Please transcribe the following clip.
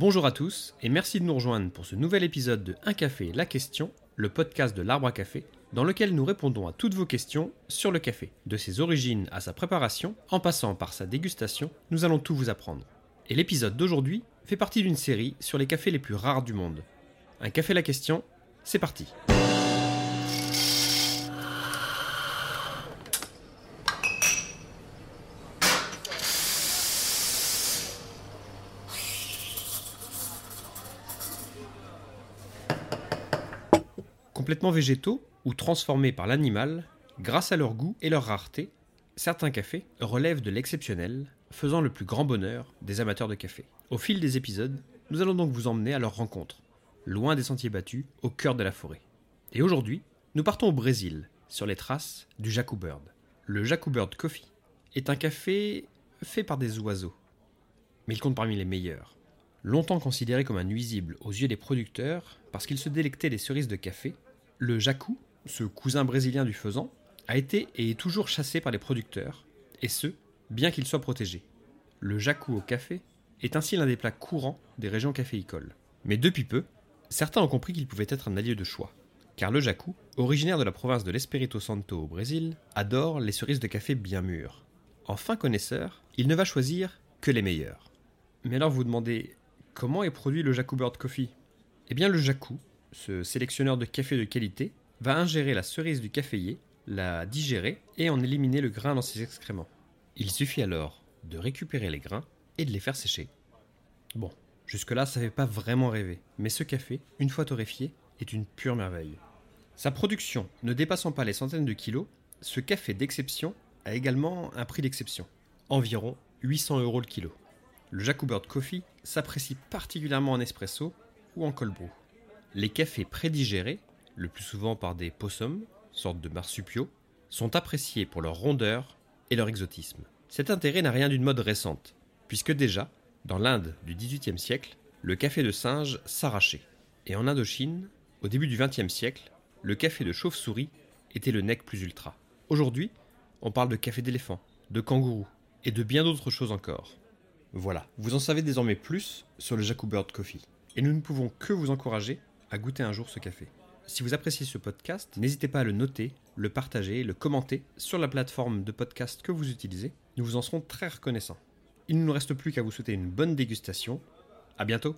Bonjour à tous et merci de nous rejoindre pour ce nouvel épisode de Un café, la question, le podcast de l'arbre à café, dans lequel nous répondons à toutes vos questions sur le café. De ses origines à sa préparation, en passant par sa dégustation, nous allons tout vous apprendre. Et l'épisode d'aujourd'hui fait partie d'une série sur les cafés les plus rares du monde. Un café, la question, c'est parti. Complètement végétaux ou transformés par l'animal, grâce à leur goût et leur rareté, certains cafés relèvent de l'exceptionnel, faisant le plus grand bonheur des amateurs de café. Au fil des épisodes, nous allons donc vous emmener à leur rencontre, loin des sentiers battus, au cœur de la forêt. Et aujourd'hui, nous partons au Brésil, sur les traces du Jacu Bird. Le Jacu Bird Coffee est un café fait par des oiseaux, mais il compte parmi les meilleurs. Longtemps considéré comme un nuisible aux yeux des producteurs parce qu'il se délectait des cerises de café, le jacu, ce cousin brésilien du faisan, a été et est toujours chassé par les producteurs, et ce, bien qu'il soit protégé. Le jacu au café est ainsi l'un des plats courants des régions caféicoles. Mais depuis peu, certains ont compris qu'il pouvait être un allié de choix. Car le jacu, originaire de la province de l'Espírito Santo au Brésil, adore les cerises de café bien mûres. En fin connaisseur, il ne va choisir que les meilleures. Mais alors vous demandez, Comment est produit le Jacu Bird Coffee? Eh bien le Jacu, ce sélectionneur de café de qualité, va ingérer la cerise du caféier, la digérer et en éliminer le grain dans ses excréments. Il suffit alors de récupérer les grains et de les faire sécher. Bon, jusque-là ça fait pas vraiment rêver, mais ce café, une fois torréfié, est une pure merveille. Sa production ne dépassant pas les centaines de kilos, ce café d'exception a également un prix d'exception, environ 800 euros le kilo. Le Jacobird Coffee s'apprécie particulièrement en espresso ou en cold. Les cafés prédigérés, le plus souvent par des possums, sorte de marsupiaux, sont appréciés pour leur rondeur et leur exotisme. Cet intérêt n'a rien d'une mode récente, puisque déjà, dans l'Inde du XVIIIe siècle, le café de singe s'arrachait. Et en Indochine, au début du XXe siècle, le café de chauve-souris était le nec plus ultra. Aujourd'hui, on parle de café d'éléphant, de kangourou et de bien d'autres choses encore. Voilà, vous en savez désormais plus sur le Bird Coffee. Et nous ne pouvons que vous encourager à goûter un jour ce café. Si vous appréciez ce podcast, n'hésitez pas à le noter, le partager, le commenter sur la plateforme de podcast que vous utilisez. Nous vous en serons très reconnaissants. Il ne nous reste plus qu'à vous souhaiter une bonne dégustation. À bientôt!